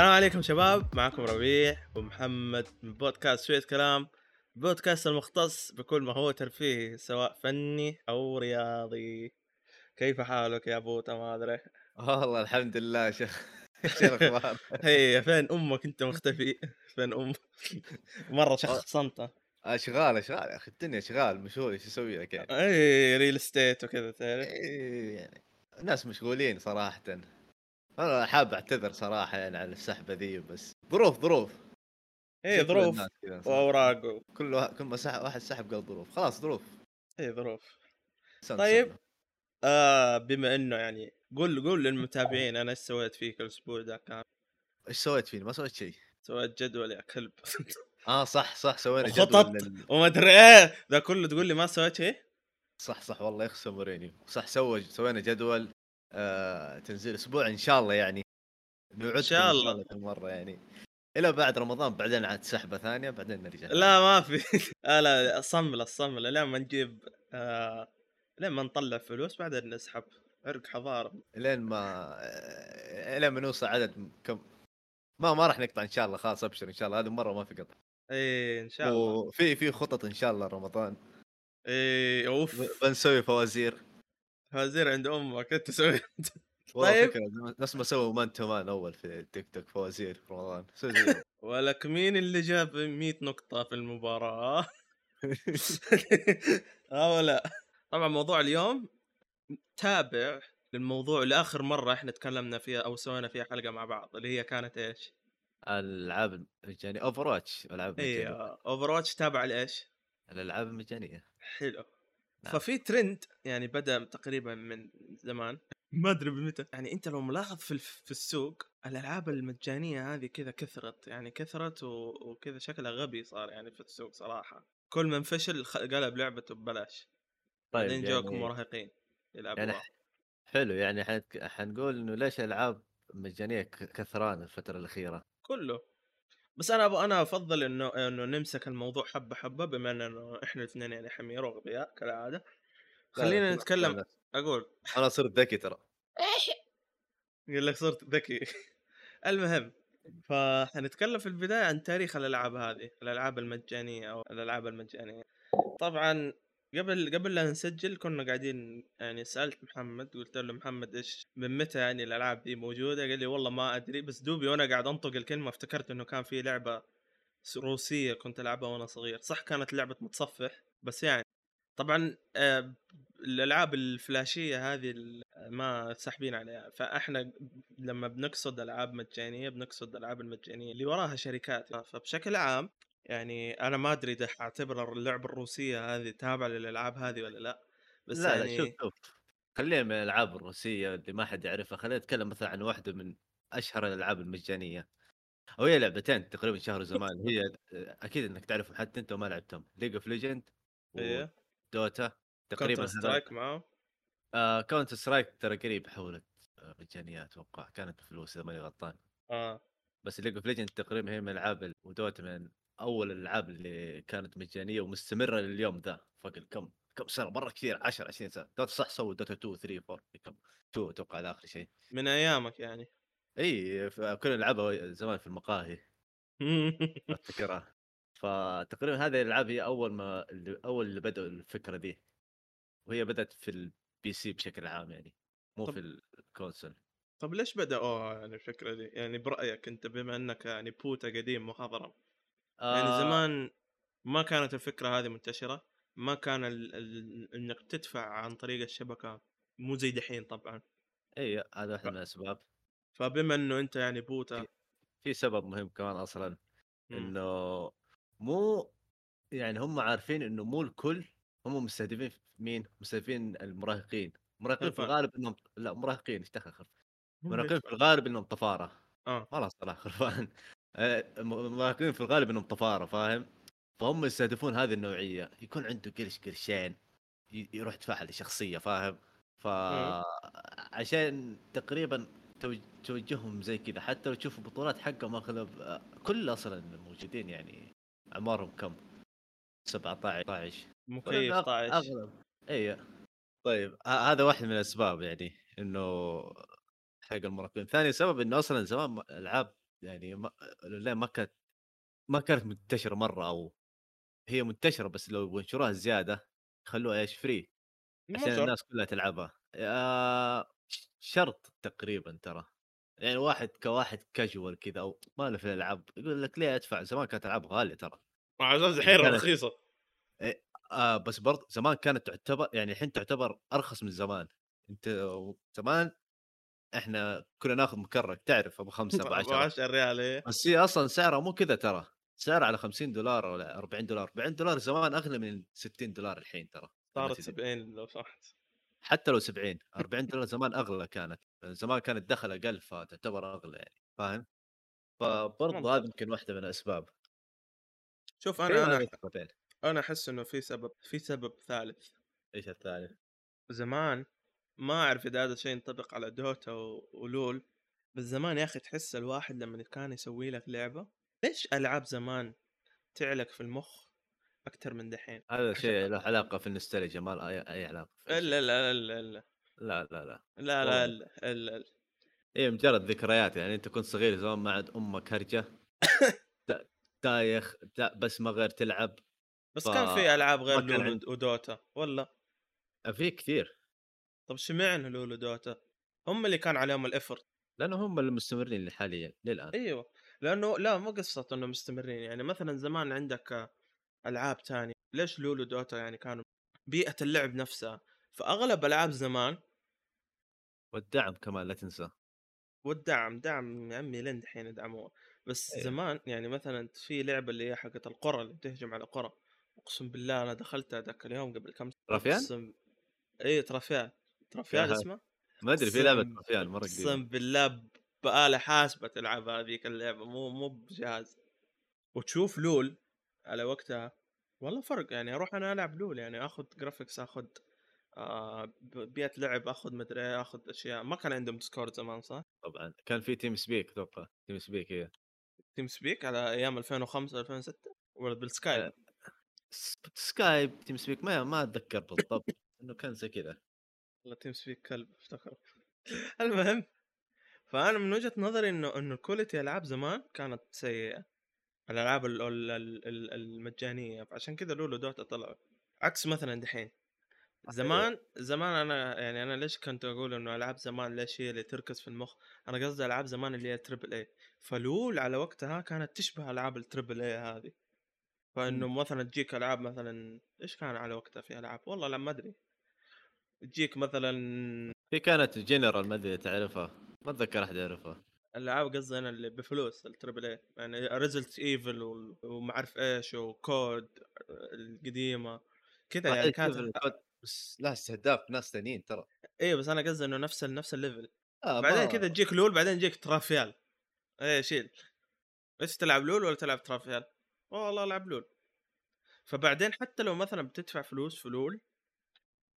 السلام عليكم شباب معكم ربيع ومحمد من بودكاست شوية كلام. بودكاست المختص بكل ما هو ترفيهي سواء فني أو رياضي. كيف حالك يا بوتا ما أدري. والله الحمد لله شيخ الأخبار؟ هي فين أمك؟ أنت مختفي. فين أمك مرة شخصنت أشغال أشغال يا أخي الدنيا شغال مشغول إيش أسوي لك يعني؟ اي real estate وكذا تعرف؟ إيه، يعني الناس مشغولين صراحة. أنا حاب أعتذر صراحة يعني على السحبة ذي بس ظروف ظروف اي ظروف. وأوراق كل واحد كل ما سحب واحد سحب قال ظروف خلاص ظروف اي ظروف طيب. سنة. آه بما إنه يعني قول قول للمتابعين أنا إيش سويت فيك الأسبوع ذا كان إيش سويت فيني؟ ما سويت شيء سويت جدول يا كلب آه صح صح سوينا خطط. جدول لل... وما أدري إيه ذا كله تقول لي ما سويت شيء صح صح والله يخسر مورينيو صح سوى سوينا جدول آه تنزيل أسبوع إن شاء الله يعني. إن شاء الله. مرة يعني. إلى بعد رمضان بعدين عاد سحبة ثانية بعدين نرجع. لا ما في. آه لا لا صمله الصمله لين ما نجيب آه لين ما نطلع فلوس بعدين نسحب. عرق حضارة. لين ما لين ما نوصل عدد كم. ما ما راح نقطع إن شاء الله خلاص أبشر إن شاء الله. هذه المره ما في قطع. إيه إن شاء الله. وفي في خطط إن شاء الله رمضان إيه أوف. بنسوي فوازير. فوازير عند أمك أنت تسوي والله طيب. نفس ما سووا man to man أول في التيك توك فوازير في رمضان. ولك مين اللي جاب 100 نقطة في المباراة؟ آه ولا طبعا موضوع اليوم تابع للموضوع لآخر مرة إحنا تكلمنا فيها أو سوينا فيها حلقة مع بعض اللي هي كانت إيش؟ الألعاب المجانية Overwatch الالعاب اي المجانيه Overwatch تابع لإيش؟ الألعاب المجانية حلو نعم. ففي ترند يعني بدأ تقريبا من زمان. ما أدري بمتى يعني أنت لو ملاحظ في في السوق الألعاب المجانية هذه كذا كثرت يعني كثرت و- وكذا شكلها غبي صار يعني في السوق صراحة. كل من فشل خ- قلب لعبته ببلاش. طيب بعدين يعني, مراهقين يلعبوا يعني حلو يعني حنقول إنه ليش الالعاب مجانية كثران الفترة الأخيرة؟ كله. بس أنا أنا أفضل إنه إنه نمسك الموضوع حبة حبة بما إنه إحنا الاثنين يعني حمير واغبياء كالعادة. خلينا نتكلم لا، أقول. أنا صرت ذكي ترى. يقول لك صرت ذكي. المهم فحنتكلم في البداية عن تاريخ الألعاب هذه الألعاب المجانية أو الألعاب المجانية. طبعا قبل قبل لا نسجل كنا قاعدين يعني سألت محمد قلت له محمد إيش من متى يعني الألعاب دي موجودة؟ قال لي والله ما أدري بس دوبي وأنا قاعد أنطق الكلمة افتكرت إنه كان في لعبة روسية كنت ألعبها وأنا صغير صح كانت لعبة متصفح؟ بس يعني طبعا آه، الألعاب الفلاشية هذه ما ساحبين عليها فإحنا لما بنقصد ألعاب مجانية بنقصد الالعاب المجانية اللي وراها شركات فبشكل عام يعني أنا ما أدري إذا حاعتبر اللعبة الروسية هذه تابعة للألعاب هذه ولا لأ بس لا يعني لا شوف شوف خلينا من الألعاب الروسية اللي ما حد يعرفها خلينا نتكلم مثلا عن واحدة من أشهر الألعاب المجانية. وهي لعبتين تقريبا شهر زمان هي أكيد إنك تعرفهم حتى أنت وما لعبتهم League of Legends و Dota تقريبا Counter Strike معاه آه Counter Strike ترى قريب حولت مجانيه أتوقع كانت بفلوس إذا ماني غلطان. آه. بس League of Legends تقريبا هي من الألعاب ال- و Dota من أول الألعاب اللي كانت مجانية ومستمرة لليوم ذا. فوق كم كم سنة؟ مرة كثير 10 20 سنة. Dota صح سووا Dota 2 3 4 كم؟ 2 أتوقع آخر شيء. من أيامك يعني. إي كنا نلعبها زمان في المقاهي. أفتكرها. فتقريبا هذه الألعاب هي أول ما اللي أول اللي بدأوا الفكرة دي وهي بدأت في ال PC بشكل عام يعني مو طب- في ال console طب ليش بدأوا يعني الفكرة دي يعني برأيك أنت بما أنك يعني بوتا قديم محاضره يعني آه، زمان ما كانت الفكرة هذه منتشرة ما كان ال... ال... إنك تدفع عن طريق الشبكة مو زي دحين طبعا. إي هذا واحد من الأسباب. فبما إنه أنت يعني بوتا في سبب مهم كمان أصلا. إنه مو يعني هم عارفين إنه مو الكل هم مستهدفين مين؟ مستهدفين المراهقين، المراهقين في. الغالب إنهم لا مراهقين إيش دخل المراهقين ليش في الغالب إنهم طفارة. آه. خلاص طلع خرفان آه، المراهقين في الغالب انهم طفارة فاهم؟ فهم يستهدفون هذه النوعية. يكون عنده قرش قرشين يروح يدفع لشخصية فاهم؟ فعشان تقريبا توج- توجههم زي كذا. حتى لو تشوف البطولات حقهم أغلب آه، كل أصلا الموجودين يعني أعمارهم كم؟ 17 16 مكيف أغ- 12 أغلب. اي طيب هذا واحد من الأسباب يعني إنه حق المراهقين. ثاني سبب إنه أصلا زمان ألعاب يعني ما لا ما كانت ما كانت منتشرة مرة أو هي منتشرة بس لو بينشروها زيادة خلوها إيش فري عشان الناس كلها تلعبها. آه شرط تقريبا ترى. يعني واحد كواحد كاجوال كذا أو ما له في الألعاب يقول لك ليه أدفع؟ زمان كانت ألعاب غالية ترى. مع أساس يعني الحين كانت رخيصة. إيه آه بس برضه زمان كانت تعتبر يعني الحين تعتبر أرخص من زمان. أنت زمان إحنا كنا ناخذ مكرك تعرف أبو خمسة أبو ابو 10 10 ريال إيه. بس هي أصلا سعرها مو كذا ترى سعرها على 50 دولار ولا 40 دولار. 40 دولار زمان أغلى من 60 دولار الحين ترى صارت تدري. 70 لو سمحت. حتى لو 70 40 دولار زمان أغلى كانت. زمان كان الدخل أقل فتعتبر أغلى يعني فاهم؟ فبرضه هذا يمكن واحدة من الأسباب. شوف أنا هذه أنا أنا أحس إنه في سبب في سبب ثالث. إيش الثالث؟ زمان ما أعرف إذا هذا الشيء ينطبق على دوتا ولول بس زمان يا أخي تحس الواحد لما كان يسوي لك لعبة ليش ألعاب زمان تعلق في المخ أكثر من دحين؟ هذا شيء له علاقة في النوستالجيا ما له اي أي علاقة لا لا لا لا لا. لا لا والله لا لا لا لا هي مجرد ذكريات يعني أنت كنت صغير زمان ما عاد أمك هرجة. تا- تايخ تا- بس ما غير تلعب. بس ف- كان في ألعاب غير لول ودوتا ولا في كثير. طب اشمعنى لول ودوتا هم اللي كان عليهم الافرت لأنه هم اللي مستمرين حاليا للآن أيوه لأنه لا مو قصة إنه مستمرين يعني مثلا زمان عندك ألعاب تانية ليش لولو دوتا يعني كانوا بيئة اللعب نفسها فأغلب ألعاب زمان والدعم كمان لا تنسى والدعم دعم يا عمي لين دحين يدعموها بس أيوة. زمان يعني مثلا في لعبة اللي هي حقت القرى اللي بتهجم على قرى أقسم بالله أنا دخلتها ذاك اليوم قبل كم. رافيان؟ اقسم اي ترافيان ترافيان يا اسمه؟ ما أدري في لعبة رفيان مرة قديمة. اقسم بالله بآلة حاسبة تلعب هذيك اللعبة مو مو بجهاز. وتشوف لول على وقتها. والله فرق يعني أروح أنا ألعب لول يعني آخذ graphics آخذ آه بيئة لعب آخذ مدري إيه، آخذ أشياء. ما كان عندهم ديسكورد زمان صح؟ طبعا. كان في تيم سبيك أتوقع. تيم سبيك هي تيم سبيك على أيام 2005 2006 ولا بالسكايب سكايب تيم سبيك ما ما أتذكر بالضبط. إنه كان زي كذا. ولا تيم سبيك كلب افتكر المهم فأنا من وجهة نظري إنه إنه ال quality ألعاب زمان كانت سيئة. الألعاب ال- ال- ال- ال- المجانية فعشان كذا لول ودوتا طلعوا. عكس مثلا دحين. زمان زمان أنا يعني أنا ليش كنت أقول إنه ألعاب زمان ليش هي اللي تركز في المخ؟ أنا قصدي ألعاب زمان اللي هي triple A فلول على وقتها كانت تشبه ألعاب ال triple A هذه. فإنه مثلا تجيك ألعاب مثلا إيش كان على وقتها في ألعاب؟ والله لا ما أدري. تجيك مثلا في كانت جنرال ما أدري تعرفها. ما أتذكر أحد يعرفها. العاب قصدي أنا اللي بفلوس ال triple A يعني ريزدنت ايفل وما أعرف إيش وكود القديمة. كذا يعني صحيح، كانت بس لا استهداف ناس ثانيين ترى. إيه بس أنا قصدي إنه نفس نفس ال level آه بعدين كذا تجيك لول بعدين يجيك ترافيان. إيه شيل. إيش تلعب لول ولا تلعب ترافيان؟ والله ألعب لول. فبعدين حتى لو مثلا بتدفع فلوس في لول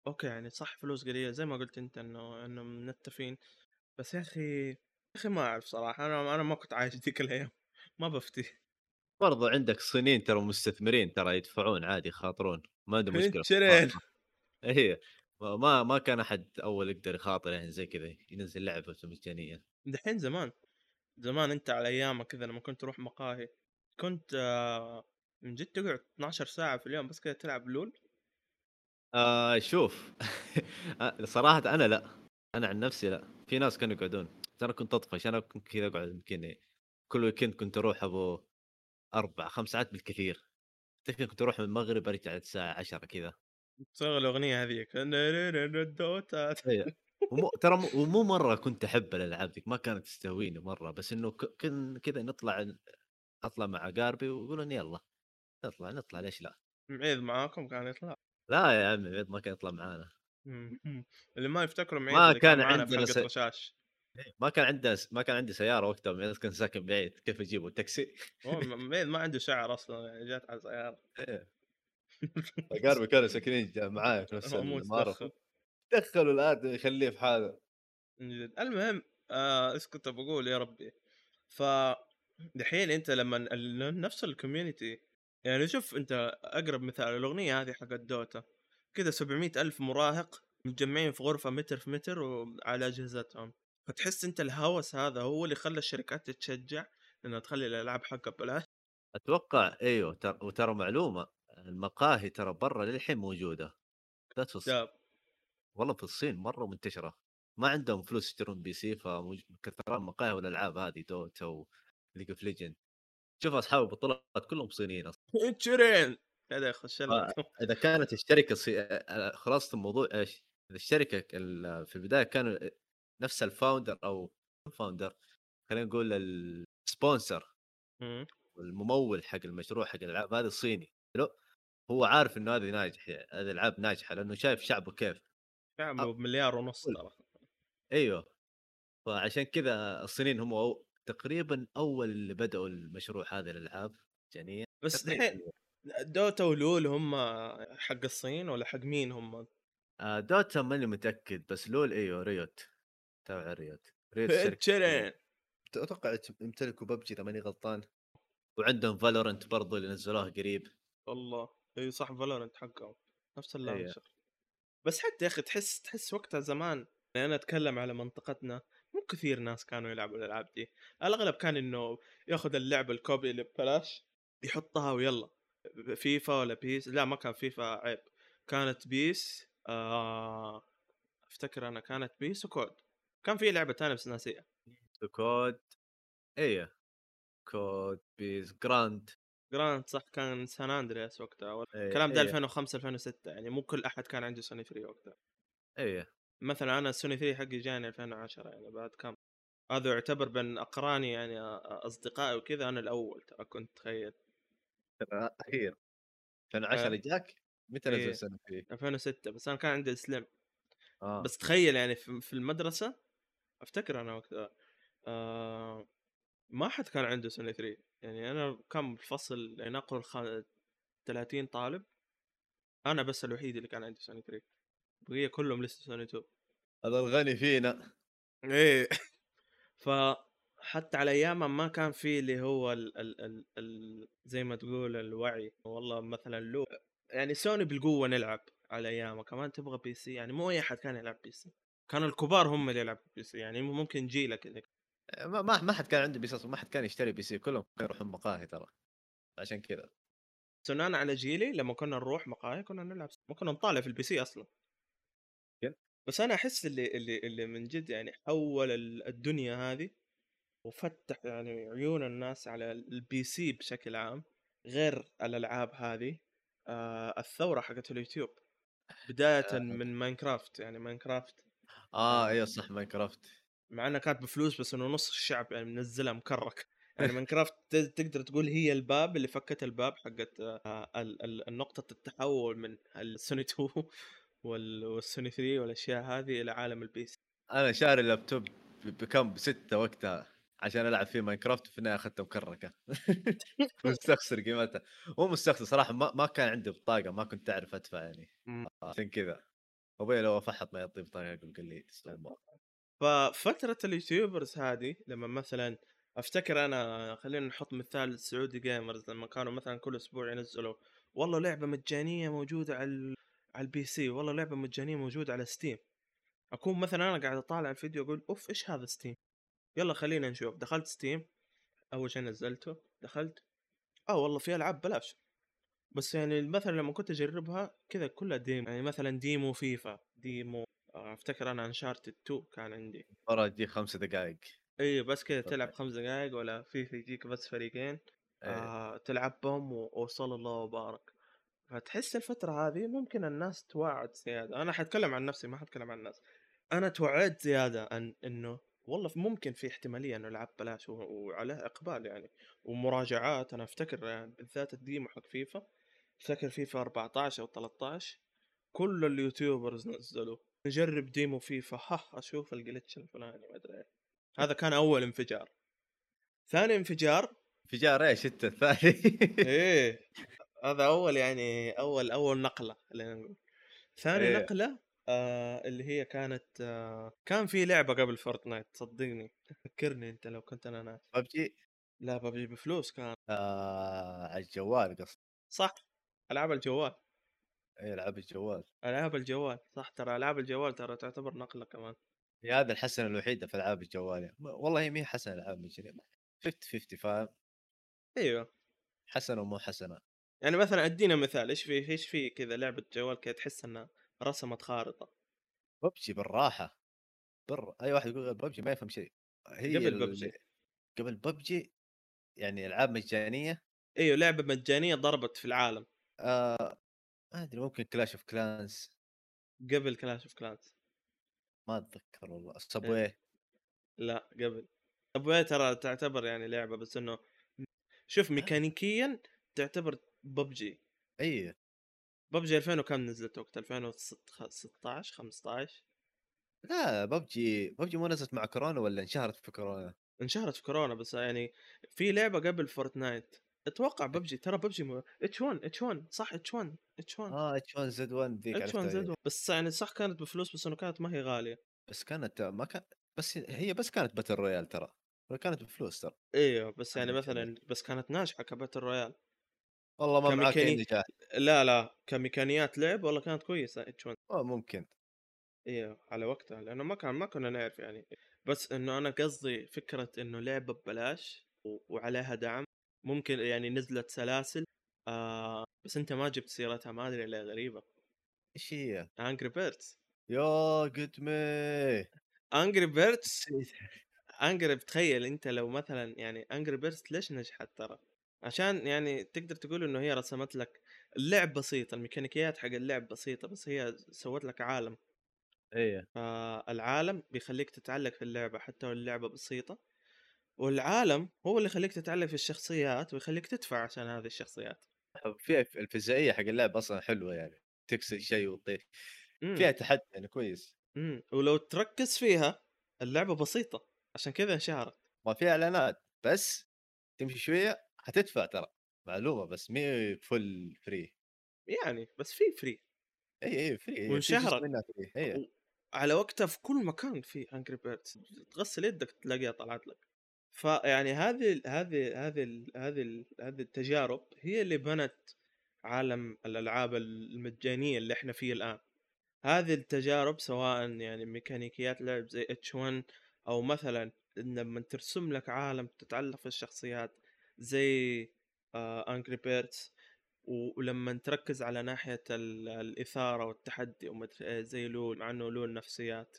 أوكي يعني صح فلوس قليلة زي ما قلت أنت إنه إنه منتفين بس يا أخي يا أخي ما أعرف صراحة أنا أنا ما كنت عايش ذيك الأيام ما بفتي. برضو عندك صينيين ترى مستثمرين ترى يدفعون عادي يخاطرون ما عندهم مشكلة في شرين المخاطرة. إيه ما ما كان أحد أول يقدر يخاطر يعني زي كذا ينزل لعبة مجانية. دحين زمان زمان أنت على أيامك كذا لما كنت تروح مقاهي كنت آه، من جد تقعد 12 ساعة في اليوم بس كذا تلعب لول؟ آه شوف. صراحة أنا لا. أنا عن نفسي لا. في ناس كانوا يقعدون. ترى كنت أطفش. أنا كنت كذا أقعد يمكن كل ويكند كنت أروح أبو أربع خمس ساعات بالكثير. تكفي كنت أروح من المغرب أرجع الساعة 10 كذا. تشغل الأغنية هذيك. ومو ترى مو- ومو مرة كنت أحب الألعاب ذيك. ما كانت تستهويني مرة. بس إنه كن كذا نطلع أطلع مع قاربي ويقولون يلا نطلع نطلع. ليش لا؟ معيد معاكم كان يطلع. لا يا عمي عيد ما كان يطلع معانا. اللي ما يفتكروا معيد ما كان عندنا س- رشاش. ما كان عنده ما كان عندي سيارة وقتها معيد كان ساكن بعيد كيف اجيبه تاكسي هو م- معيد ما عنده شعر أصلا يعني جات على سياره إيه. قاربي كانوا ساكنين جا- معاي في نفس تدخل. دخلوا الآن يخليه في حاله. المهم آه إيش كنت بقول يا ربي؟ ف دحين أنت لما نفس الكوميونتي يعني شوف أنت أقرب مثال الاغنيه هذه حقت دوتا. كذا 700 ألف مراهق متجمعين في غرفة متر في متر وعلى أجهزتهم. فتحس أنت الهوس هذا هو اللي خلى الشركات تتشجع إنها تخلي الألعاب حقها ببلاش. أتوقع إيوه ترى وترى معلومة المقاهي ترى برا للحين موجودة. الصين داب والله في الصين مرة منتشرة. ما عندهم فلوس يشترون PC فكثران المقاهي والألعاب هذه دوتا وليج اوف ليجند شوف أصحاب البطولات كلهم صينيين أصلا. تشيرين! هذا يخش إذا كانت الشركة صي... خلاصة الموضوع إيش؟ إذا الشركة ال- في البداية كانوا نفس ال founder أو ال founder خلينا نقول ال sponsor مم. والممول حق المشروع حق الألعاب هذا صيني حلو؟ هو عارف إنه هذه ناجح هذه الالعاب ناجحة لأنه شايف شعبه كيف. يعملوا بمليار ونص ترى. أيوه. فعشان كذا الصينيين هم. تقريبا أول اللي بدأوا المشروع هذه الألعاب مجانيه بس تقريباً. الحين دوتا ولول هم حق الصين ولا حق مين هم؟ آه دوتا ماني متأكد بس لول إيوه ريوت. تابع ريوت. ريوت أتوقع يمتلكوا ببجي إذا ماني غلطان؟ وعندهم فالورنت برضو اللي نزلوها قريب. والله. إي صح فالورنت حقهم. نفس أيه. ال launcher بس حتى يا أخي تحس تحس وقتها زمان يعني أنا أتكلم على منطقتنا مو كثير ناس كانوا يلعبوا الألعاب دي. الأغلب كان إنه ياخذ اللعبه ال copy اللي ببلاش يحطها ويلا. فيفا ولا بيس لا ما كان فيفا عيب. كانت بيس آه أفتكر أنا كانت بيس وكود. كان في لعبة ثانية بس ناسيها. كود إيه كود بيس جراند. جراند صح كان سان أندرياس وقتها إيه، الكلام ده إيه. 2005 2006 يعني مو كل أحد كان عنده سوني 3 وقتها. إيه. مثلا أنا السوني 3 حقي جاني 2010 يعني بعد كم. هذا يعتبر بين أقراني يعني أصدقائي وكذا أنا الأول ترى كنت تخيل. أخير. 2010 آه. جاك؟ متى إيه. نزل سنه فيه؟ 2006 بس أنا كان عندي السلم. آه. بس تخيل يعني في المدرسة أفتكر أنا وقتها آه ما حد كان عنده سوني 3 يعني أنا كم الفصل يعني نقول خ... 30 طالب أنا بس الوحيد اللي كان عندي سوني 3 بقيه كلهم لسه سوني 2 هذا الغني فينا. إيه. فحتى على أيامها ما كان في اللي هو ال ال ال ال زي ما تقول الوعي. والله مثلا لو يعني سوني بالقوة نلعب على أيامها. كمان تبغى PC يعني مو أي أحد كان يلعب PC. كانوا الكبار هم اللي يلعبوا PC. يعني ممكن جيلك اللي ما ما ما حد كان عنده PC ما حد كان يشتري PC. كلهم كانوا يروحون مقاهي ترى. عشان كذا. سنان على جيلي لما كنا نروح مقاهي كنا نلعب. ما كنا نطالع في ال PC أصلا؟ بس أنا أحس اللي اللي اللي من جد يعني حول ال- الدنيا هذه وفتح يعني عيون الناس على ال PC بشكل عام غير الألعاب هذه آه الثورة حقت اليوتيوب بداية آه. من ماينكرافت يعني ماينكرافت آه أيوه صح ماينكرافت مع انها كانت بفلوس بس إنه نص الشعب يعني منزلها مكرك. يعني ماينكرافت تقدر تقول هي الباب اللي فكت الباب حقت آه، النقطة التحول من السوني 2 وال- والسوني 3 والأشياء هذه إلى عالم ال PC. أنا شاري اللابتوب بكم؟ بستة وقتها عشان ألعب فيه ماينكرافت وفي النهاية أخذته مكركة. مستخسر قيمتها. مو مستخسر صراحة ما, ما كان عندي بطاقة ما كنت أعرف أدفع يعني. مم. عشان كذا. أبوي لو فحط ما يعطي بطاقة قال لي ففترة ال YouTubers هذه لما مثلا أفتكر أنا خلينا نحط مثال سعودي جيمرز لما كانوا مثلا كل أسبوع ينزلوا والله لعبة مجانية موجودة على على ال PC والله لعبة مجانية موجودة على ستيم أكون مثلا أنا قاعد أطالع الفيديو أقول أوف إيش هذا ستيم يلا خلينا نشوف. دخلت ستيم أول شيء نزلته دخلت. آه والله في ألعاب بلاش بس يعني مثلا لما كنت أجربها كذا كلها demo. يعني مثلا demo فيفا demo آه، أفتكر أنا انشارتد 2 كان عندي. مره تجي خمس دقائق. إي بس كذا تلعب. خمس دقائق ولا فيفا يجيك بس فريقين. آه. آه تلعبهم و- وصلى الله وبارك. فتحس الفترة هذه ممكن الناس توعد زيادة. أنا حتكلم عن نفسي ما حتكلم عن الناس. أنا توعدت زيادة أن إنه والله ممكن في احتمالية إنه العب بلاش وعليه إقبال يعني. ومراجعات أنا أفتكر يعني بالذات ال demo حق فيفا أفتكر فيفا 14 أو 13 كل ال YouTubers نزلوا. نجرب demo فيفا. ها أشوف ال glitch الفلاني ما أدري. هذا كان أول انفجار. ثاني انفجار؟ انفجار إيش أنت الثاني؟ إيه. هذا أول يعني أول أول نقلة خلينا نقول ثاني إيه. نقلة آه اللي هي كانت آه كان في لعبة قبل فورتنايت صدقني فكرني أنت لو كنت أنا ناس ببجي لا ببجي بفلوس كان. آه على الجوال قصدي صح ألعاب الجوال. اي ألعاب الجوال. ألعاب الجوال صح ترى ألعاب الجوال ترى تعتبر نقلة كمان. هي هذا الحسنة الوحيدة في ألعاب الجوال يعني. والله هي مي حسنه العاب مجانيه 50 50 فاهم أيوه. حسنة ومو حسنة. يعني مثلا أدينا مثال إيش في إيش في كذا لعبة جوال كذا تحس انها رسمت خارطة؟ ببجي بالراحة ترى أي واحد يقول ببجي ما يفهم شيء. هي قبل ببجي. قبل ببجي يعني ألعاب مجانية. إيوه لعبة مجانية ضربت في العالم. آه ما أدري ممكن Clash of Clans قبل Clash of Clans ما أتذكر والله. سبوي لا قبل. أبوي ترى تعتبر يعني لعبة بس إنه شوف ميكانيكيا تعتبر ببجي. اي ببجي 2000 وكم نزلت وقت؟ 2016 15 لا ببجي ببجي مو نزلت مع كورونا ولا انشهرت في كورونا؟ انشهرت في كورونا بس يعني في لعبة قبل فورتنايت. أتوقع ببجي ترى ببجي. إتش 1 إتش 1 صح؟ إتش 1 إتش 1 آه إتش 1 زد 1 ذيك إتش 1 عرفتها زد هي. بس يعني صح كانت بفلوس بس إنه كانت ما هي غالية. بس كانت ما كان بس هي بس كانت battle royale ترى. كانت بفلوس ترى. إيوه بس يعني مثلا بس كانت ناجحة ك battle royale. والله ما معاك كميكاني- لا لا كميكانيكيات لعب والله كانت كويسة H1 آه ممكن. أيوه على وقتها لأنه ما كان ما كنا نعرف يعني. بس إنه أنا قصدي فكرة إنه لعبه ببلاش وعليها دعم. ممكن يعني نزلت سلاسل آه بس أنت ما جبت سيرتها ما أدري ليه غريبة. إيش هي؟ Angry Birds يا قدمي Angry Birds Angry تخيل أنت لو مثلا يعني Angry Birds ليش نجحت ترى؟ عشان يعني تقدر تقول إنه هي رسمت لك اللعب بسيط الميكانيكيات حق اللعب بسيطة بس هي سوت لك عالم. إيه. فالعالم بيخليك تتعلق في اللعبة حتى لو اللعبة بسيطة. والعالم هو اللي يخليك تتعلق في الشخصيات ويخليك تدفع عشان هذه الشخصيات. فيها الفيزيائية حق اللعب أصلا حلوة يعني تكسر شيء وتطيح. إمم. فيها تحدي يعني كويس. إمم. ولو تركز فيها اللعبة بسيطة عشان كذا انشهرت. ما فيها إعلانات بس تمشي شوية حتدفع ترى معلومة بس مي فل فري يعني بس في free إي إي free وانشهرت. على وقتها في كل مكان في Angry Birds تغسل يدك تلاقيها طلعت لك. فيعني هذه هذه هذه هذه هذه التجارب هي اللي بنت عالم الألعاب المجانية اللي إحنا فيه الآن. هذه التجارب سواء يعني ميكانيكيات لعب زي H1 أو مثلا لما ترسم لك عالم تتعلق في الشخصيات زي Angry Birds ولما تركز على ناحية ال- الإثارة والتحدي ومدري إيه زي لول مع إنه لول نفسيات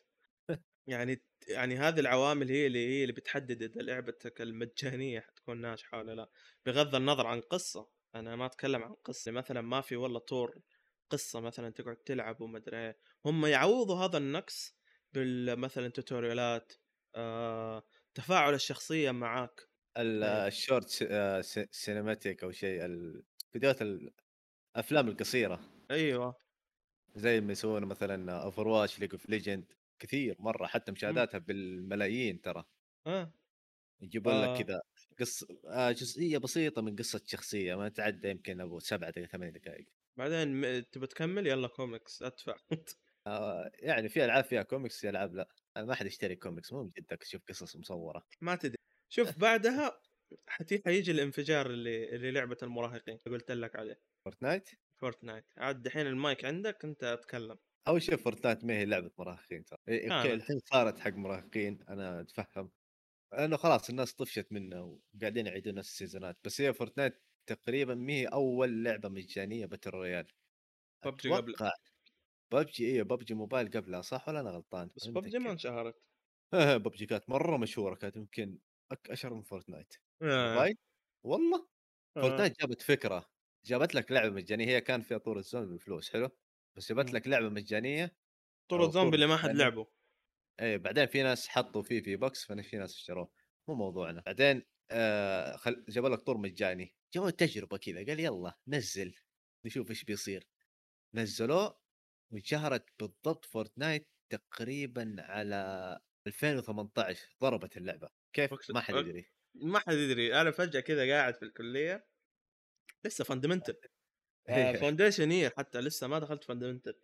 يعني يعني هذه العوامل هي اللي هي اللي بتحدد إذا لعبتك المجانية حتكون ناجحة ولا لا بغض النظر عن قصة أنا ما أتكلم عن قصة مثلا ما في والله طور قصة مثلا تقعد تلعب وما أدري إيه. هم يعوضوا هذا النقص بالمثلا tutorialات آه، تفاعل الشخصية معاك إيه. الشورت س- آه، cinematic أو شيء الفيديوهات الأفلام القصيرة. أيوه. زي ما يسوون مثلا Overwatch League of Legends كثير مرة حتى مشاهداتها بالملايين ترى. آه. يجيبون آه. لك كذا قص آه جزئية بسيطة من قصة شخصية ما تعدى يمكن أبو سبعة دقائق ثمان دقائق بعدين تبى تكمل؟ يلا كوميكس أدفع. آه يعني في ألعاب فيها كوميكس في ألعاب لا. أنا ما حد يشتري كوميكس مو بجدك تشوف قصص مصورة. ما تدري. شوف بعدها حتي حيجي الانفجار اللي اللي لعبة المراهقين قلت لك عليه. فورتنايت فورتنايت عاد دحين المايك عندك انت اتكلم أول شيء فورتنايت ما هي لعبة مراهقين ترى. أوكي. الحين صارت حق مراهقين أنا أتفهم. لأنه خلاص الناس طفشت منه وقاعدين يعيدون نفس ال seasonات. بس هي فورتنايت تقريبا ما هي أول لعبة مجانية battle royale. PUBG قبل. ببجي إيه ببجي موبايل قبلها صح ولا أنا غلطان؟ بس ببجي ما. انشهرت. ببجي كانت مرة مشهورة كانت يمكن أشهر من فورتنايت آه. موبايل والله. آه. فورتنايت جابت فكرة جابت لك لعبة مجانية هي كان فيها طور الزون بفلوس حلو؟ بس جابت. لك لعبة مجانية طور الزومبي اللي ما حد مجانية. لعبه. إيه بعدين في ناس حطوا فيه في بوكس ففي ناس اشتروه. مو موضوعنا. بعدين آه خل... جابوا لك طور مجاني. جابوا تجربة كذا قال يلا نزل. نشوف إيش بيصير. نزلوه وانشهرت بالضبط فورتنايت تقريبا على 2018 ضربت اللعبة. كيف ما حد يدري. ما حد يدري. أنا فجأة كذا قاعد في الكلية لسه fundamental. foundation year حتى لسه ما دخلت fundamental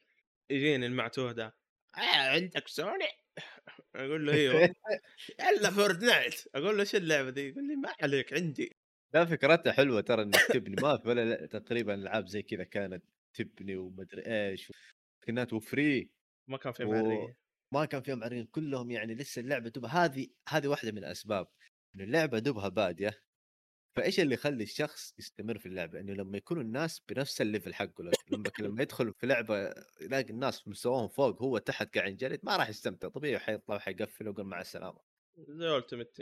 يجيني المعتوه ده آه عندك سوني؟ أقول له أيوه. يلا فورتنايت أقول له إيش اللعبة دي؟ يقول لي ما عليك عندي. لا فكرتها حلوة ترى إنك تبني. ما في ولا لا- تقريبا ألعاب زي كذا كانت تبني ومدري إيش كانت و free ما كان في و- ما كان فيهم عرين كلهم يعني لسه اللعبة تبقى هذه هذه واحدة من الأسباب إن اللعبة دوبها بادية. فإيش اللي يخلي الشخص يستمر في اللعبة؟ إنه لما يكونوا الناس بنفس ال level حقه لما لما يدخل في لعبة يلاقي الناس مستواهم فوق هو تحت قاعد ينجلد ما راح يستمتع. طبيعي حيطلع وحيقفل ويقول مع السلامة. زي Ultimate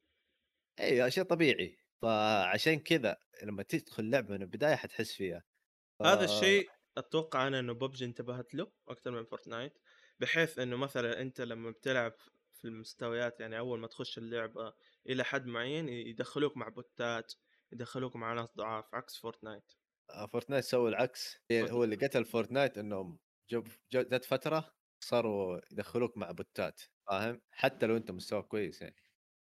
إي شيء طبيعي. فعشان كذا لما تدخل لعبه من البداية حتحس فيها. ف... هذا الشيء أتوقع أنا إنه ببجي انتبهت له أكثر من فورتنايت بحيث إنه مثلا أنت لما بتلعب في المستويات يعني أول ما تخش اللعبة إلى حد معين يدخلوك مع بوتات يدخلوك مع ناس ضعاف عكس فورتنايت آه، فورتنايت سوى العكس. هو اللي قتل فورتنايت إنهم جت فترة صاروا يدخلوك مع بوتات فاهم؟ حتى لو أنت مستواك كويس يعني.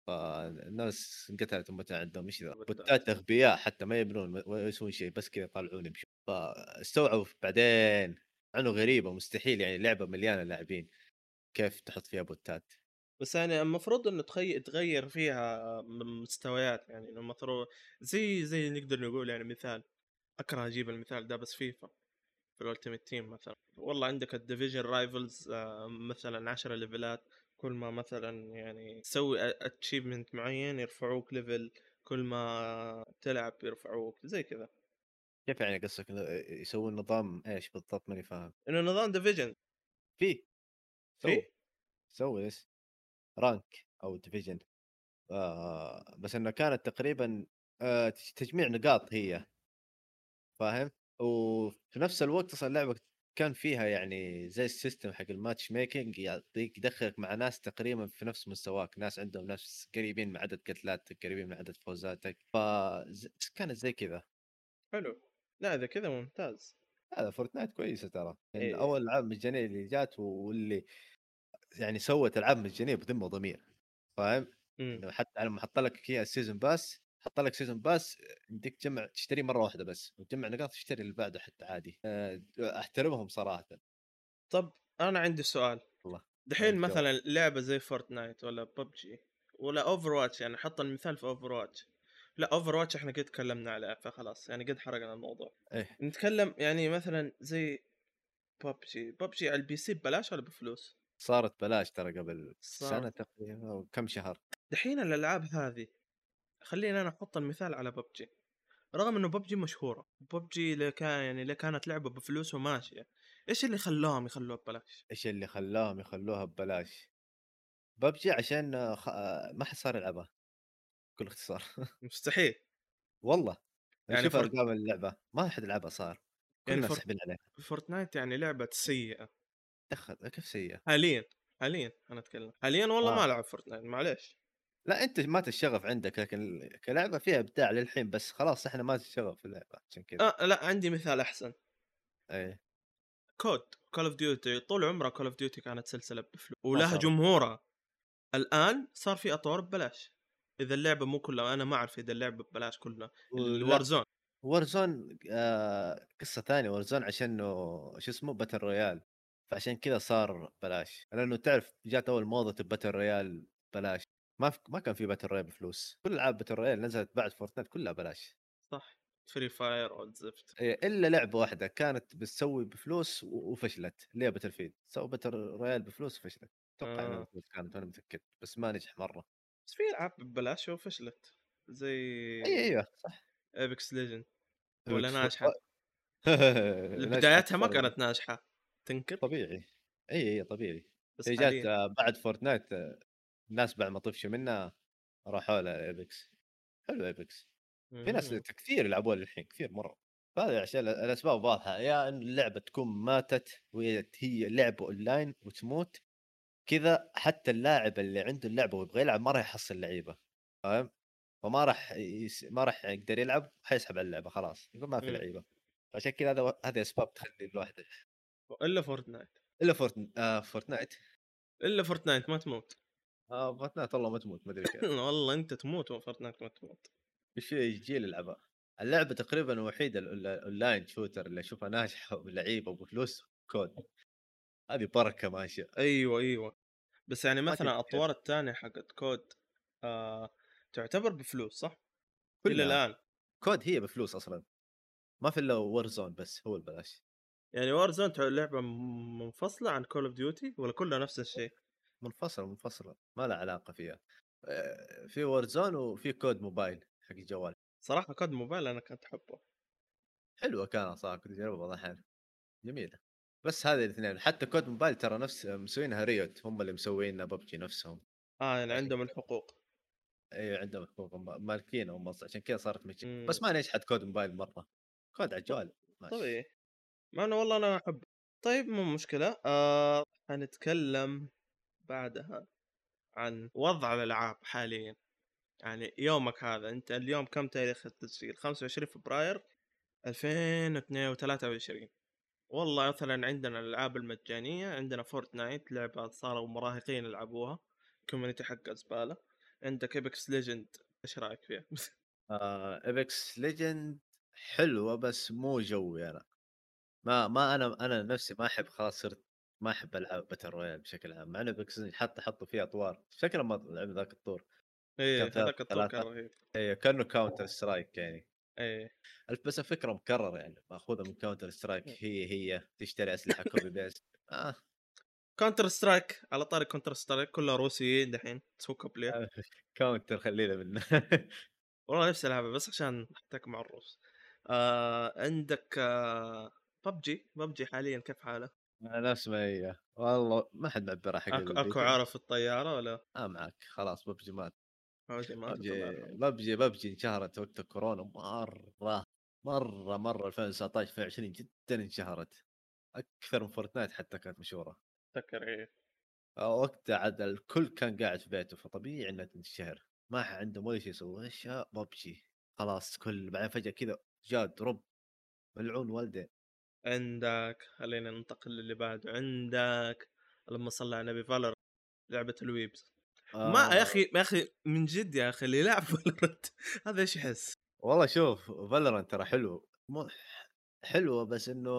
فالناس انقتلت امتها عندهم إيش ذا؟ بوتات. أغبياء حتى ما يبنون ولا يسوون شيء بس كذا يطلعون يمشون فاستوعبوا بعدين. انه غريبة مستحيل يعني لعبة مليانة لاعبين كيف تحط فيها بوتات؟ بس يعني المفروض إنه تخي... تغير فيها مستويات يعني المفروض زي زي نقدر نقول يعني مثال أكره أجيب المثال ده بس فيفا في ال Ultimate Team مثلا. والله عندك ال Division Rivals آه، مثلا 10 ليفلات كل ما مثلا يعني تسوي achievement معين يرفعوك level كل ما تلعب يرفعوك زي كذا. كيف يعني قصدك يسوون نظام إيش بالضبط؟ ماني فاهم. إنه نظام division في في سوي إيش rank أو division آه بس إنه كانت تقريبا آه تجميع نقاط هي. فاهم؟ وفي نفس الوقت أصلا اللعبة كان فيها يعني زي ال system حق ال matchmaking يعطيك يدخلك مع ناس تقريبا في نفس مستواك. ناس عندهم نفس قريبين من عدد قتلاتك قريبين من عدد فوزاتك. ف كانت زي كذا. حلو. لا إذا كذا ممتاز. هذا فورتنايت كويسة ترى. يعني إيه. أول ألعاب مجانيه اللي جات واللي يعني سوت ألعاب مجانيه بذمة وضمير فاهم؟ انه حتى لما حط لك هي ال season pass حط لك season pass يمديك تجمع تشتري مرة واحدة بس وتجمع نقاط تشتري اللي بعده حتى عادي. آه، أحترمهم صراحة. طب أنا عندي سؤال. والله. دحين مثلا لعبة زي فورتنايت ولا ببجي ولا Overwatch يعني حط المثال في Overwatch لا Overwatch إحنا قد تكلمنا عليه فخلاص يعني قد حرقنا الموضوع. إيه؟ نتكلم يعني مثلا زي ببجي ببجي على ال PC ببلاش ولا بفلوس؟ صارت بلاش ترى قبل سنة تقريبا أو كم شهر. دحين الألعاب هذه خلينا أنا أحط المثال على ببجي رغم إنه ببجي مشهورة ببجي اللي كان يعني اللي كانت لعبة بفلوس وماشية إيش اللي خلاهم يخلوها ببلاش؟ إيش اللي خلاهم يخلوها ببلاش؟ ببجي عشان خ... ما حد صار يلعبها. بكل اختصار مستحيل. والله. يعني شوف أرقام اللعبة ما حد لعبها صار. كلنا يعني سحبين عليها. فورتنايت يعني لعبة سيئة. دخل كيف سيئة؟ حاليا حاليا أنا أتكلم. حاليا والله آه. ما ألعب فورتنايت معليش. لا أنت مات الشغف عندك لكن كلعبة فيها إبداع للحين بس خلاص إحنا مات الشغف في اللعبة عشان كذا. آه لا عندي مثال أحسن. إيه. Call of Duty طول عمرها Call of Duty كانت سلسلة بفلوس ولها جمهورها. الآن صار في أطوار ببلاش. إذا اللعبة مو كلها أنا ما أعرف إذا اللعبة ببلاش كلها ال Warzone Warzone آه قصة ثانية Warzone عشان شو اسمه battle royale فعشان كذا صار بلاش لأنه تعرف جات أول موضة ال battle royale بلاش ما في ما كان في battle royale بفلوس. كل ألعاب battle royale نزلت بعد فورتنايت كلها بلاش صح. Free Fire والزفت إلا لعبة واحدة كانت بتسوي بفلوس وفشلت اللي هي Battlefield سووا battle royale بفلوس وفشلت. أتوقع آه. كانت أنا متأكد. بس ما نجح مرة. بس في ألعاب ببلاش وفشلت زي أي أيوه صح. Apex Legends ولا ناجحة؟ بداياتها ما كانت ناجحة تنكر؟ طبيعي. أي أي طبيعي. بس هي جات بعد فورتنايت الناس بعد ما طفشوا منها راحوا ل Apex حلو Apex في ناس كثير يلعبوها للحين كثير مرة. هذا عشان الأسباب واضحة. يا إن اللعبة تكون ماتت وهي هي لعبه اونلاين وتموت كذا حتى اللاعب اللي عنده اللعبة ويبغى يلعب ما راح يحصل لعيبة فاهم؟ فما راح يس... ما راح يقدر يلعب حيسحب على اللعبة خلاص يقول ما في لعيبة. عشان كذا هذا هذه أسباب تخلي الواحد إلا فورتنايت. إلا فورتن... آه فورتنايت. إلا فورتنايت ما تموت. آه فورتنايت والله ما تموت ما أدري كيف والله أنت تموت وفورتنايت ما تموت. إيش يجي يلعبها اللعبة تقريبا الوحيدة ال online shooter اللي أشوفها ناجحة ولعيبة وبفلوس COD. هذه بركة ماشية. أيوه أيوه. بس يعني مثلا اطوار الثانية حقت COD آه تعتبر بفلوس صح؟ إلى الآن. COD هي بفلوس أصلا. ما في إلا Warzone بس هو البلاش يعني Warzone لعبة منفصلة عن Call of Duty ولا كلها نفس الشيء؟ منفصلة منفصلة. ما لها علاقة فيها. في Warzone وفي COD Mobile حق الجوال صراحة COD Mobile أنا كنت أحبه. حلوة كانت صراحة كنت أجربها بعض الاحيان جميلة. بس هذه الاثنين حتى COD Mobile ترى نفس مسوينها Riot هم اللي مسوين ببجي نفسهم. آه يعني عندهم. الحقوق. إي عندهم حقوق مالكين هم عشان كذا صارت. مم. بس ما نجحت COD Mobile مرة. COD على الجوال. طبيعي. ما أنا والله أنا أحب. طيب مو مشكلة. آه حنتكلم بعدها عن وضع الألعاب حاليا. يعني يومك هذا أنت اليوم كم تاريخ التسجيل؟ 25 فبراير 2023 والله مثلا عندنا الألعاب المجانية عندنا Fortnite لعبة صاروا مراهقين يلعبوها community حق زبالة. عندك Apex Legend إيش رأيك فيها؟ آه Apex Legend حلوة بس مو جوي أنا. ما ما أنا أنا نفسي ما أحب خلاص صرت ما أحب العاب battle royale بشكل عام مع إنه Apex حتى حطوا فيها أطوار. شكله ما لعب ذاك الطور. إيه كان هذاك الطور كان. رهيب. اي كأنه Counter Strike يعني. إيه. بس الفكرة مكررة يعني ماخوذه من Counter Strike هي هي تشتري أسلحة copy paste آه. Counter Strike على طاري Counter Strike كلها روسيين دحين تسوق بلاي Counter خلينا منه والله نفسي ألعبها بس عشان أحتك مع الروس. آه عندك آه PUBG PUBG حاليا كيف حاله؟ نفس ما هي. والله ما حد معبرها حق أكو, أكو الطيارة ولا؟ آه معك خلاص ببجي مات PUBG PUBG PUBG انشهرت وقت الكورونا مرة مرة مرة 2019 2020 جدا انشهرت. أكثر من Fortnite حتى كانت مشهورة. تذكر إيه. آه، وقتها عاد الكل كان قاعد في بيته فطبيعي انها تنشهر ما عندهم ولا شيء يسوي إيش يا ببجي خلاص كل بعدين فجأة كذا جاء drop. ملعون والدين. عندك خلينا ننتقل للي بعده. عندك اللهم صل على النبي Valorant لعبة ال weebs. ما يا آه، أخي يا أخي من جد يا أخي اللي يلعب Valorant هذا إيش يحس؟ والله شوف Valorant ترى حلو مو حلوة بس إنه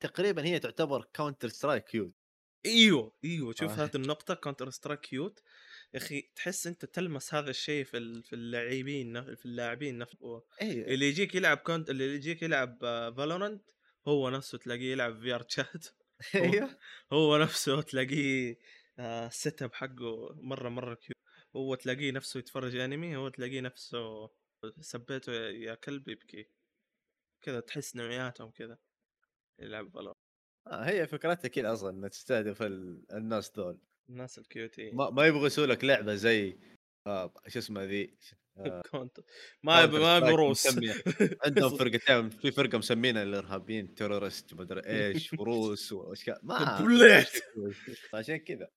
تقريبا هي تعتبر Counter Strike cute إيوه إيوه. شوف آه. هذه النقطة Counter Strike cute يا أخي تحس أنت تلمس هذا الشيء في في اللاعبين في اللاعبين نفسه. إي. اللي يجيك يلعب Counter اللي يجيك يلعب Valorant هو نفسه تلاقيه يلعب في VRChat إيوه. هو نفسه تلاقيه ال setup حقه مرة مرة cute هو تلاقيه نفسه يتفرج انمي هو تلاقيه نفسه سبيته يا كلب يبكي. كذا تحس نوعياتهم كذا. يلعب Valorant آه هي فكرتها كذا أصلا إنها تستهدف ال- الناس دول. الناس الكيوتين ما, ما يبغوا يسووا لك لعبة زي آه شو اسمه ذي آه ما يبي ما يبي روس. عندهم فرقتين في فرقة مسمينها الإرهابيين terrorist مدري إيش وروس وأشياء. ما. عشان كذا.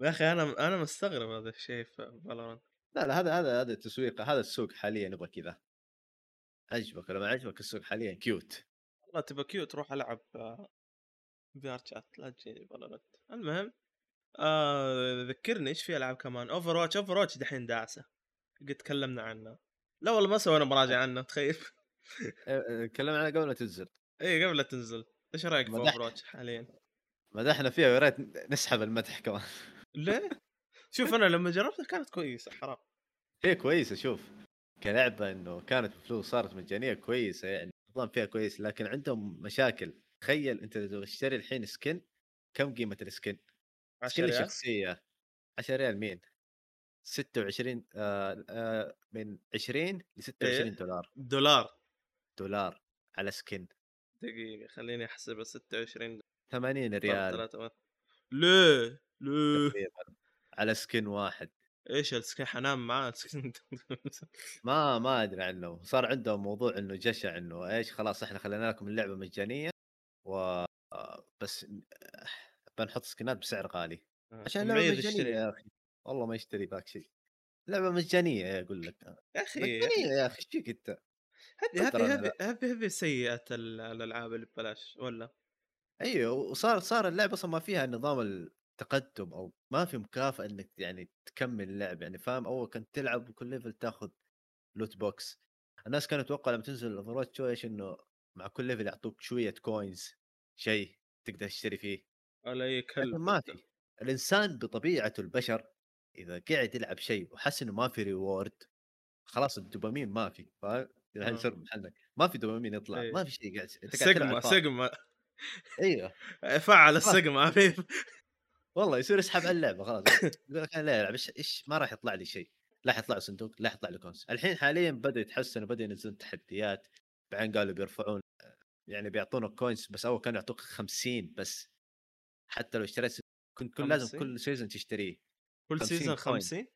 يا أخي أنا أنا مستغرب هذا الشيء في Valorant لا لا هذا هذا هذا التسويق هذا السوق حاليا يبغى كذا. عجبك ولا ما عجبك السوق حاليا؟ cute. والله تبى cute روح ألعب في VRChat لا تجيني Valorant المهم آه ذكرني إيش في ألعاب كمان؟ Overwatch Overwatch دحين داعسة. قد تكلمنا عنها. لا والله ما سوينا مراجعة عنه تخيل. تكلمنا عنها قبل ما تنزل. اي قبل لا تنزل. إيش رأيك في. Overwatch حاليا؟ مدحنا فيها ويا ريت نسحب المدح كمان. ليه؟ شوف أنا لما جربتها كانت كويسة حرام هي كويسة شوف كلعبة إنه كانت بفلوس صارت مجانية كويسة يعني النظام فيها كويس لكن عندهم مشاكل تخيل أنت لو تشتري الحين skin كم قيمة ال skin؟ 10 skin ريال شخصيه 10 ريال مين؟ 26 آه آه من 20 ل 26 إيه. دولار دولار دولار على skin دقيقة خليني أحسبها 26 80 ريال ليه؟ على skin واحد. إيش ال skin حنام معاه ال skin ما ما أدري عنه. صار عندهم موضوع إنه جشع إنه إيش خلاص إحنا خلينا لكم اللعبة مجانية و آه، بس آه، بنحط سكنات بسعر غالي. عشان اللعبة مجانية يشتري يا أخي. والله ما يشتري ذاك شيء. لعبه مجانية يا أقول لك. يا أخي مجانية يا أخي. إيش فيك أنت؟ هذه هذه هذه هذه ال- الألعاب اللي ببلاش ولا؟ أيوه وصار صار اللعبة أصلا ما فيها نظام التقدم أو ما في مكافأة إنك يعني تكمل اللعب يعني فاهم؟ أول كنت تلعب وكل level تاخذ loot box الناس كانوا يتوقعوا لما تنزل ال Overwatch إيش إنه مع كل level يعطوك شوية coins شيء تقدر تشتري فيه. ولا أي كلب ما في. الإنسان بطبيعته البشر إذا قاعد يلعب شيء وحس إنه ما في reward خلاص الدوبامين ما في. فاهم؟ الحين. صرت محلك. ما في دوبامين يطلع إيه. ما في شيء قاعد سيجما على. سيجما. إيوه. فعل السيجما حبيب والله يصير يسحب على اللعبة خلاص يقول لك أنا لا العب إيش ما راح يطلع لي شيء لا يطلع لي صندوق لا يطلع لي coins الحين حاليا بدأ يتحسن وبدأ ينزلون تحديات بعدين قالوا بيرفعون يعني بيعطونك coins بس أول كانوا يعطوك 50 بس. حتى لو اشتريت كنت كل لازم 50 كل season تشتريه. كل 50 season coin. 50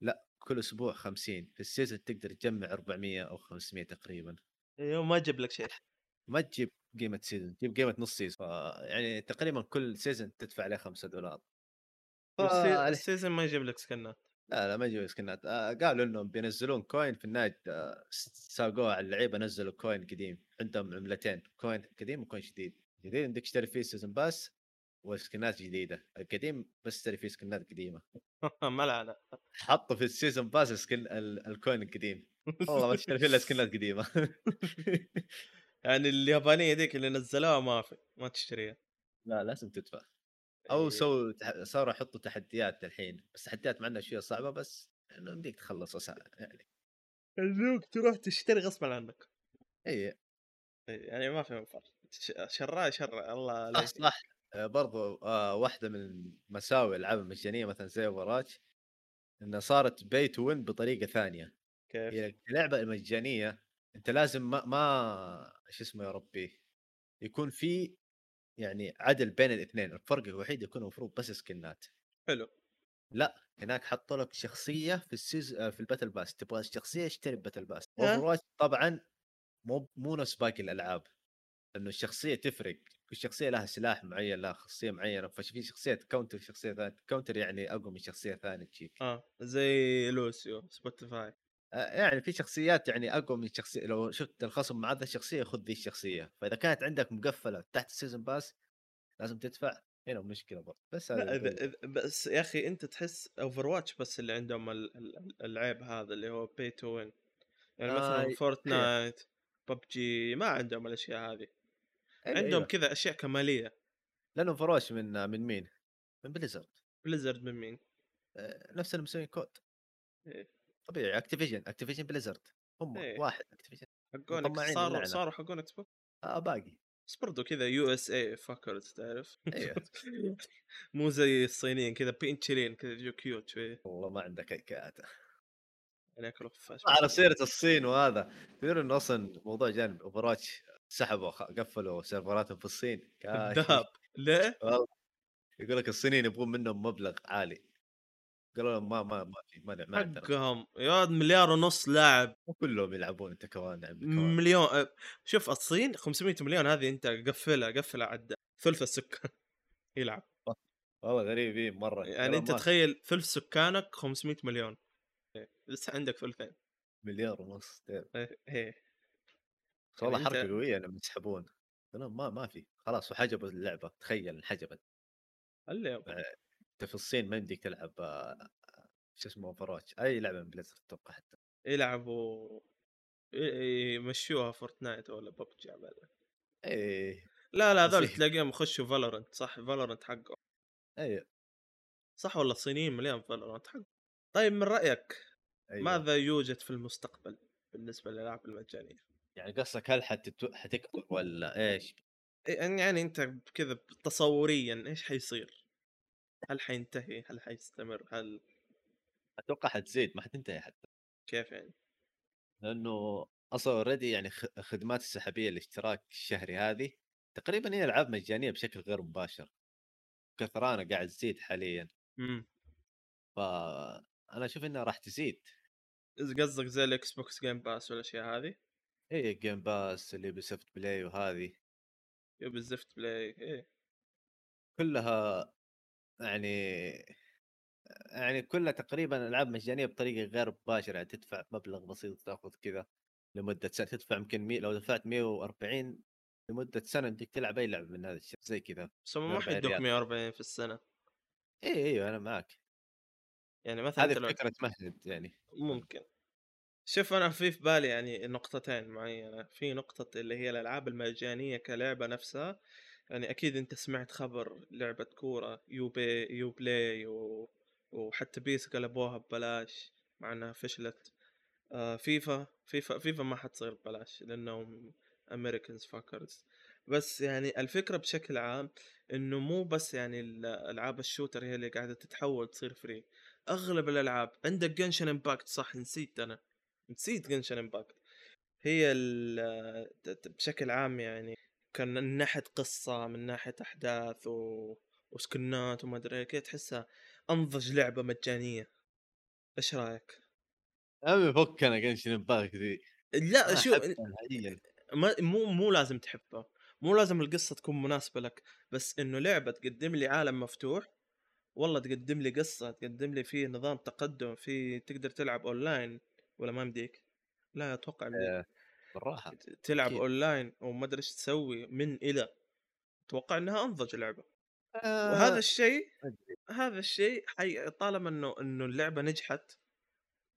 لا كل أسبوع 50 في ال season تقدر تجمع 400 أو 500 تقريبا. أيوه ما جاب لك شيء. ما تجيب قيمة season تجيب قيمة نص season ف- يعني تقريبا كل season تدفع عليه 5 دولار. فالح- ال season ما يجيب لك سكنات. لا لا ما يجيب سكنات. آه قالوا إنهم بينزلون coin في النهاية آه ساقوها على اللعيبة نزلوا coin قديم. عندهم عملتين coin قديم و coin جديد. جديد عندك تشتري فيه season pass وسكنات جديدة. القديم بس تشتري فيه سكنات قديمة. ملعنه حطوا في ال season pass skin ال- ال coin القديم. والله ما تشتري فيه إلا سكنات قديمة. يعني اليابانية ذيك اللي نزلوها ما في ما تشتريها. لا لازم تدفع. أو إيه. سووا صاروا يحطوا تحديات الحين بس تحديات مع إنها شوية صعبة بس إنه يمديك تخلص يعني. الذوق تروح تشتري غصبا عنك. إي. يعني ما في مفر. ش- شراي شر الله صح عليك. صح. آه، برضو آه واحدة من مساوئ الالعاب المجانية مثلا زي Overwatch انها صارت pay to win بطريقة ثانية. كيف؟ هي اللعبه المجانيه أنت لازم ما ما شو اسمه يا ربي يكون في يعني عدل بين الاثنين الفرق الوحيد يكون المفروض بس سكنات. حلو. لا هناك حطوا لك شخصية في ال seas- آه، في ال battle pass تبغى الشخصيه اشتري battle pass؟ over طبعا مو مو نفس باقي الألعاب لأنه الشخصية تفرق. كل شخصية لها سلاح معين لها خاصية معينة ففي شخصية counter شخصية ثانية counter يعني أقوى من شخصية ثانية تجيك آه زي Lucio Spotify يعني في شخصيات يعني أقوى من شخصية لو شفت الخصم مع ذا الشخصية خذ ذي الشخصية فإذا كانت عندك مقفلة تحت ال season pass لازم تدفع هنا مشكلة برضه بس لا إذا إذا- بس يا أخي أنت تحس Overwatch بس اللي عندهم ال- ال- العيب هذا اللي هو pay to win يعني آه، مثلا Fortnite PUBG ما عندهم الأشياء هذه أيوة، عندهم أيوة. كذا أشياء كمالية لأنه Overwatch من من مين؟ من Blizzard Blizzard من مين؟ آه، نفس اللي مسوين COD إيه. طبيعي Activision Activision Blizzard هم إيه. واحد Activision حقون مطمعين صاروا. صاروا حقون Xbox آه باقي. بس برضو كذا يو اس اي فاكرز تعرف؟ أيوه مو زي الصينيين كذا بينشلين كذا جو كيوت شوي. والله ما عندك أي كات يعني ياكلوا خفاش على سيرة الصين وهذا تدري إنه أصلا موضوع جانب أوفراتش سحبوا قفلوا سيرفراتهم في الصين. الذهب. ليه؟ والله. يقول لك الصينيين يبغون منهم مبلغ عالي. قالوا لهم ما ما ما في ما ما عندنا حقهم يا مليار ونص لاعب. مو كلهم يلعبون انت كمان مليون أه، شوف الصين 500 مليون هذه انت قفلها قفلها عدى ثلث السكان يلعب. والله غريبين مرة يعني انت تخيل ثلث سكانك 500 مليون. إيه، لسه عندك ثلثين. مليار ونص. إيه. إيه. بس والله يعني حركة قوية لما يسحبون. ما ما في خلاص وحجبوا اللعبة تخيل انحجبت. اللي انت في الصين ما يمديك تلعب آه، شو اسمه Overwatch أي لعبة من Blizzard أتوقع حتى يلعبوا يمشوها Fortnite ولا ببجي عبالة. إيه لا لا هذول. تلاقيهم يخشوا Valorant صح Valorant حقه إيه صح ولا الصينيين مليون Valorant حقه طيب من رأيك أيوة. ماذا يوجد في المستقبل بالنسبة للألعاب المجانية؟ يعني قصدك هل حتتو... حتكبر ولا إيش؟ يعني أنت كذا تصوريا إيش حيصير؟ هل حينتهي؟ هل حيستمر؟ هل أتوقع حتزيد ما حتنتهي حتى كيف يعني؟ لأنه أصلا already يعني خدمات السحابية الاشتراك الشهري هذه تقريبا هي ألعاب مجانية بشكل غير مباشر كثرانة قاعد تزيد حاليا امم فانا أشوف إنها راح تزيد قصدك زي ال Xbox Game Pass والاشياء هذه؟ اي Game Pass ال Ubisoft Play وهذه Ubisoft Play إيه كلها يعني يعني كلها تقريبا ألعاب مجانية بطريقة غير مباشرة يعني تدفع مبلغ بسيط تاخذ كذا لمدة سنة تدفع يمكن مي... لو دفعت 140 لمدة سنة بدك تلعب أي لعبة من هذا الشيء زي كذا بس ما 40 حيدوك ريال. 140 في السنة. اي أيوه أنا معك يعني مثلا هذه أنت لو الفكرة تمهد يعني. ممكن. شوف أنا في في بالي يعني نقطتين معينة. في نقطة اللي هي الألعاب المجانية كلعبة نفسها. يعني أكيد أنت سمعت خبر لعبة كورة يو بي يو بلاي و... وحتى PES قلبوها ببلاش مع إنها فشلت. آه FIFA FIFA FIFA ما حتصير ببلاش لأنهم Americans fuckers بس يعني الفكرة بشكل عام إنه مو بس يعني ال ألعاب ال shooter هي اللي قاعدة تتحول تصير free. أغلب الألعاب عندك Genshin Impact صح؟ نسيت أنا. نسيت Genshin Impact. هي بشكل عام يعني كان من ناحية قصة من ناحية أحداث و وسكنات وما أدري كذا تحسها أنضج لعبة مجانية. إيش رأيك؟ عمي فك أنا Genshin Impact ذي؟ احبها نهائيا ما مو مو لازم تحبها مو لازم القصة تكون مناسبة لك بس إنه لعبة تقدم لي عالم مفتوح والله تقدم لي قصة تقدم لي فيه نظام تقدم فيه تقدر تلعب أونلاين ولا ما يمديك؟ لا أتوقع يمديك. بالراحة. تلعب أكيد. أونلاين وما أدري إيش تسوي من إلى. أتوقع إنها أنضج لعبة آه، وهذا الشيء ما أدري. هذا الشيء حي... طالما إنه إنه اللعبة نجحت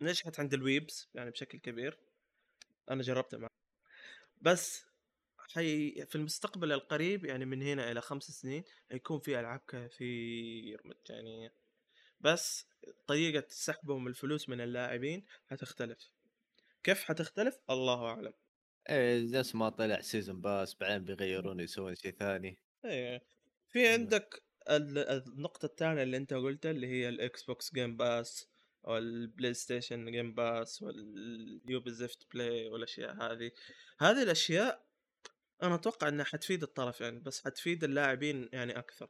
نجحت عند الويبس يعني بشكل كبير. أنا جربتها معه بس حي في المستقبل القريب يعني من هنا إلى خمس سنين حيكون في ألعاب كثير مجانية. بس طريقة سحبهم الفلوس من اللاعبين حتختلف. كيف حتختلف؟ الله أعلم. إيه نفس ما طلع season pass بعدين بيغيرون يسوون شيء ثاني. إيه. في عندك ال- النقطة الثانية اللي أنت قلتها اللي هي ال Xbox Game Pass أو ال PlayStation Game Pass وال Ubisoft Play والأشياء هذه. هذه الأشياء أنا أتوقع إنها حتفيد الطرفين بس حتفيد اللاعبين يعني أكثر.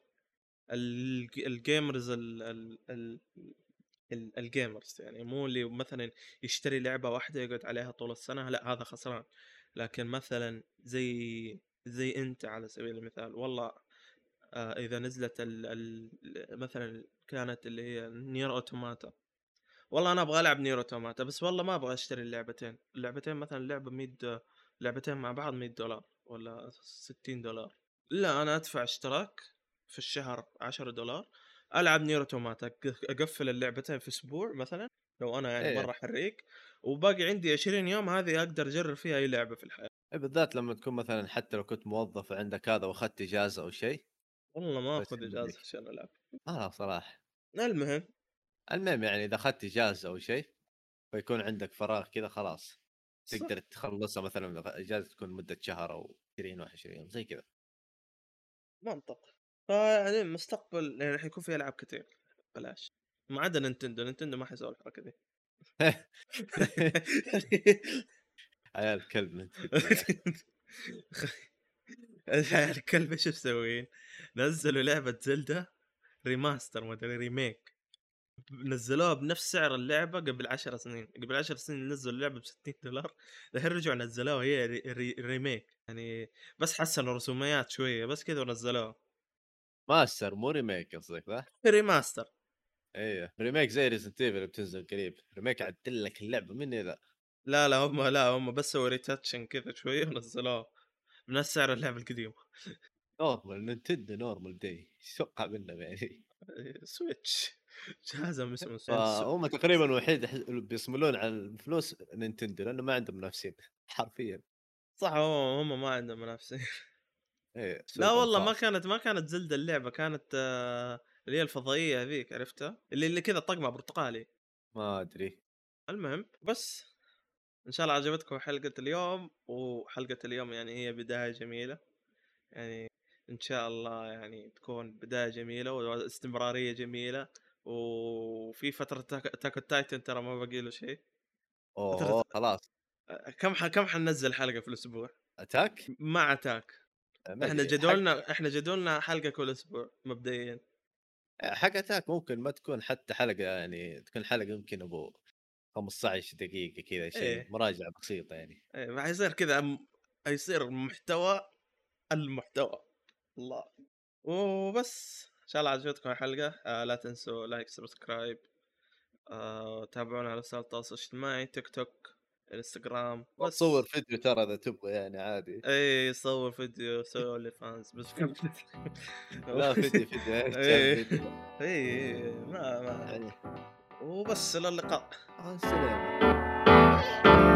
الج- ال gamers ال ال ال ال- ال gamers يعني مو اللي مثلا يشتري لعبة واحدة يقعد عليها طول السنة لا هذا خسران. لكن مثلا زي زي أنت على سبيل المثال والله آه إذا نزلت ال ال مثلا كانت اللي هي Nier Automata. والله أنا أبغى العب Nier Automata بس والله ما أبغى أشتري اللعبتين. اللعبتين مثلا لعبة 100 لعبتين مع بعض 100 دولار ولا 60 دولار. لا أنا أدفع اشتراك في الشهر 10 دولار ألعب نير أوتوماتا أقفل اللعبتين في أسبوع مثلا لو أنا يعني إيه. مرة حريق. وباقي عندي 20 يوم هذه أقدر أجرب فيها أي لعبة في الحياة. إيه بالذات لما تكون مثلا حتى لو كنت موظف وعندك هذا وأخذت إجازة أو شيء. والله ما أخذ عندك. إجازة عشان ألعب. آه صراحة. المهم. المهم يعني إذا أخذت إجازة أو شيء فيكون عندك فراغ كذا خلاص. صح. تقدر تخلصها مثلا إجازة تكون مدة شهر أو 20 21 يوم زي كذا. منطق. فيعني المستقبل يعني حيكون في ألعاب كثير. بلاش. ما عدا Nintendo. Nintendo ما حيسوي الحركة دي. عيال كلب انت العيال الكلب إيش مسوين؟ نزلوا لعبة Zelda remaster ما أدري remake نزلوها بنفس سعر اللعبة قبل عشر سنين. قبل عشر سنين نزلوا اللعبة ب 60 دولار. الحين رجعوا نزلوها هي re... re... remake يعني بس حسنوا رسوميات شوية بس كذا ونزلوها. ماستر مو remake قصدك ذا remaster أيوه remake زي Resident Evil بتنزل قريب. remake عدل لك اللعبة من ذا لا لا هم لا هم بس سووا retouching كذا شوية ونزلوها بنفس سعر اللعبة القديمة. normal Nintendo normal دي إيش توقع منهم يعني سويتش جهازهم اسمه سويتش فهم تقريبا الوحيد بيصملون على الفلوس Nintendo لأنه ما عندهم منافسين حرفيا. صح هم هم ما عندهم منافسين. إيه لا والله ما. كانت ما كانت Zelda اللعبة كانت آه، اللي هي الفضائية هذيك عرفتها؟ اللي اللي كذا طقمه برتقالي. ما أدري. المهم بس إن شاء الله عجبتكم حلقة اليوم وحلقة اليوم يعني هي بداية جميلة. يعني إن شاء الله يعني تكون بداية جميلة واستمرارية جميلة وفي فترة Attack on Titan ترى ما باقي له شيء. أوه خلاص. كم ح... كم حننزل حلقة في الأسبوع؟ Attack مع Attack إحنا. جدولنا إحنا جدولنا حلقة كل أسبوع مبدئيا. حق حق Attack ممكن ما تكون حتى حلقة يعني تكون حلقة يمكن أبو 15 دقيقة كذا شيء إيه. مراجعة بسيطة يعني. إيه حيصير كذا م- حيصير محتوى المحتوى. الله. وبس. إن شاء الله عجبتكم الحلقة. آه لا تنسوا like subscribe آه تابعونا على وسائل التواصل الاجتماعي TikTok Instagram بس. صور فيديو ترى إذا تبغى يعني عادي. إي صور فيديو سوي OnlyFans بس لا فيديو فيديو. فيديو. إي ما ما. وبس إلى اللقاء. آه، السلام